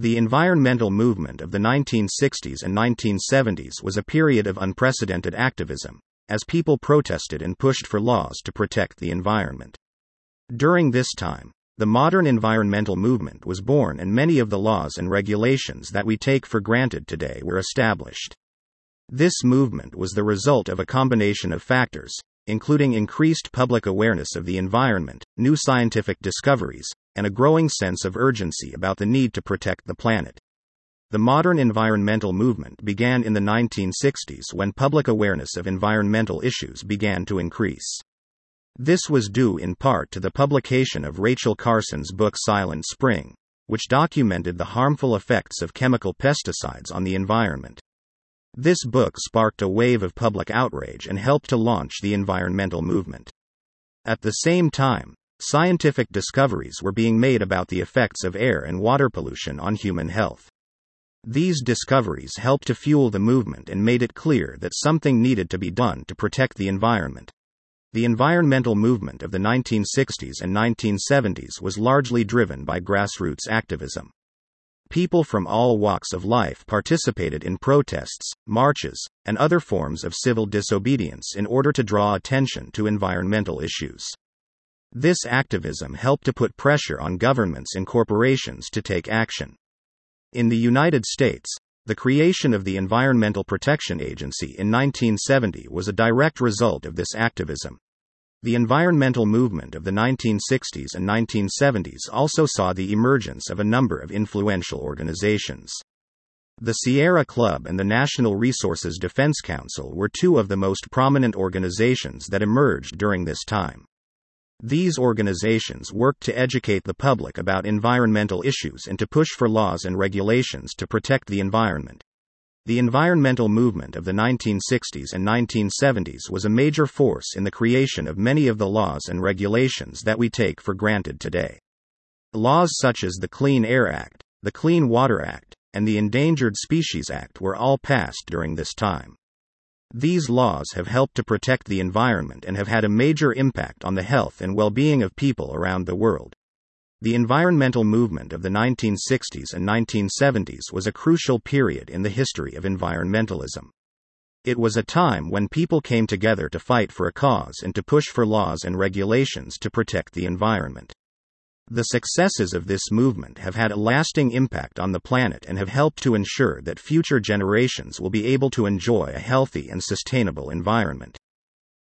The environmental movement of the 1960s and 1970s was a period of unprecedented activism, as people protested and pushed for laws to protect the environment. During this time, the modern environmental movement was born, and many of the laws and regulations that we take for granted today were established. This movement was the result of a combination of factors, including increased public awareness of the environment, new scientific discoveries, and a growing sense of urgency about the need to protect the planet. The modern environmental movement began in the 1960s when public awareness of environmental issues began to increase. This was due in part to the publication of Rachel Carson's book Silent Spring, which documented the harmful effects of chemical pesticides on the environment. This book sparked a wave of public outrage and helped to launch the environmental movement. At the same time, scientific discoveries were being made about the effects of air and water pollution on human health. These discoveries helped to fuel the movement and made it clear that something needed to be done to protect the environment. The environmental movement of the 1960s and 1970s was largely driven by grassroots activism. People from all walks of life participated in protests, marches, and other forms of civil disobedience in order to draw attention to environmental issues. This activism helped to put pressure on governments and corporations to take action. In the United States, the creation of the Environmental Protection Agency in 1970 was a direct result of this activism. The environmental movement of the 1960s and 1970s also saw the emergence of a number of influential organizations. The Sierra Club and the National Resources Defense Council were two of the most prominent organizations that emerged during this time. These organizations worked to educate the public about environmental issues and to push for laws and regulations to protect the environment. The environmental movement of the 1960s and 1970s was a major force in the creation of many of the laws and regulations that we take for granted today. Laws such as the Clean Air Act, the Clean Water Act, and the Endangered Species Act were all passed during this time. These laws have helped to protect the environment and have had a major impact on the health and well being of people around the world. The environmental movement of the 1960s and 1970s was a crucial period in the history of environmentalism. It was a time when people came together to fight for a cause and to push for laws and regulations to protect the environment. The successes of this movement have had a lasting impact on the planet and have helped to ensure that future generations will be able to enjoy a healthy and sustainable environment.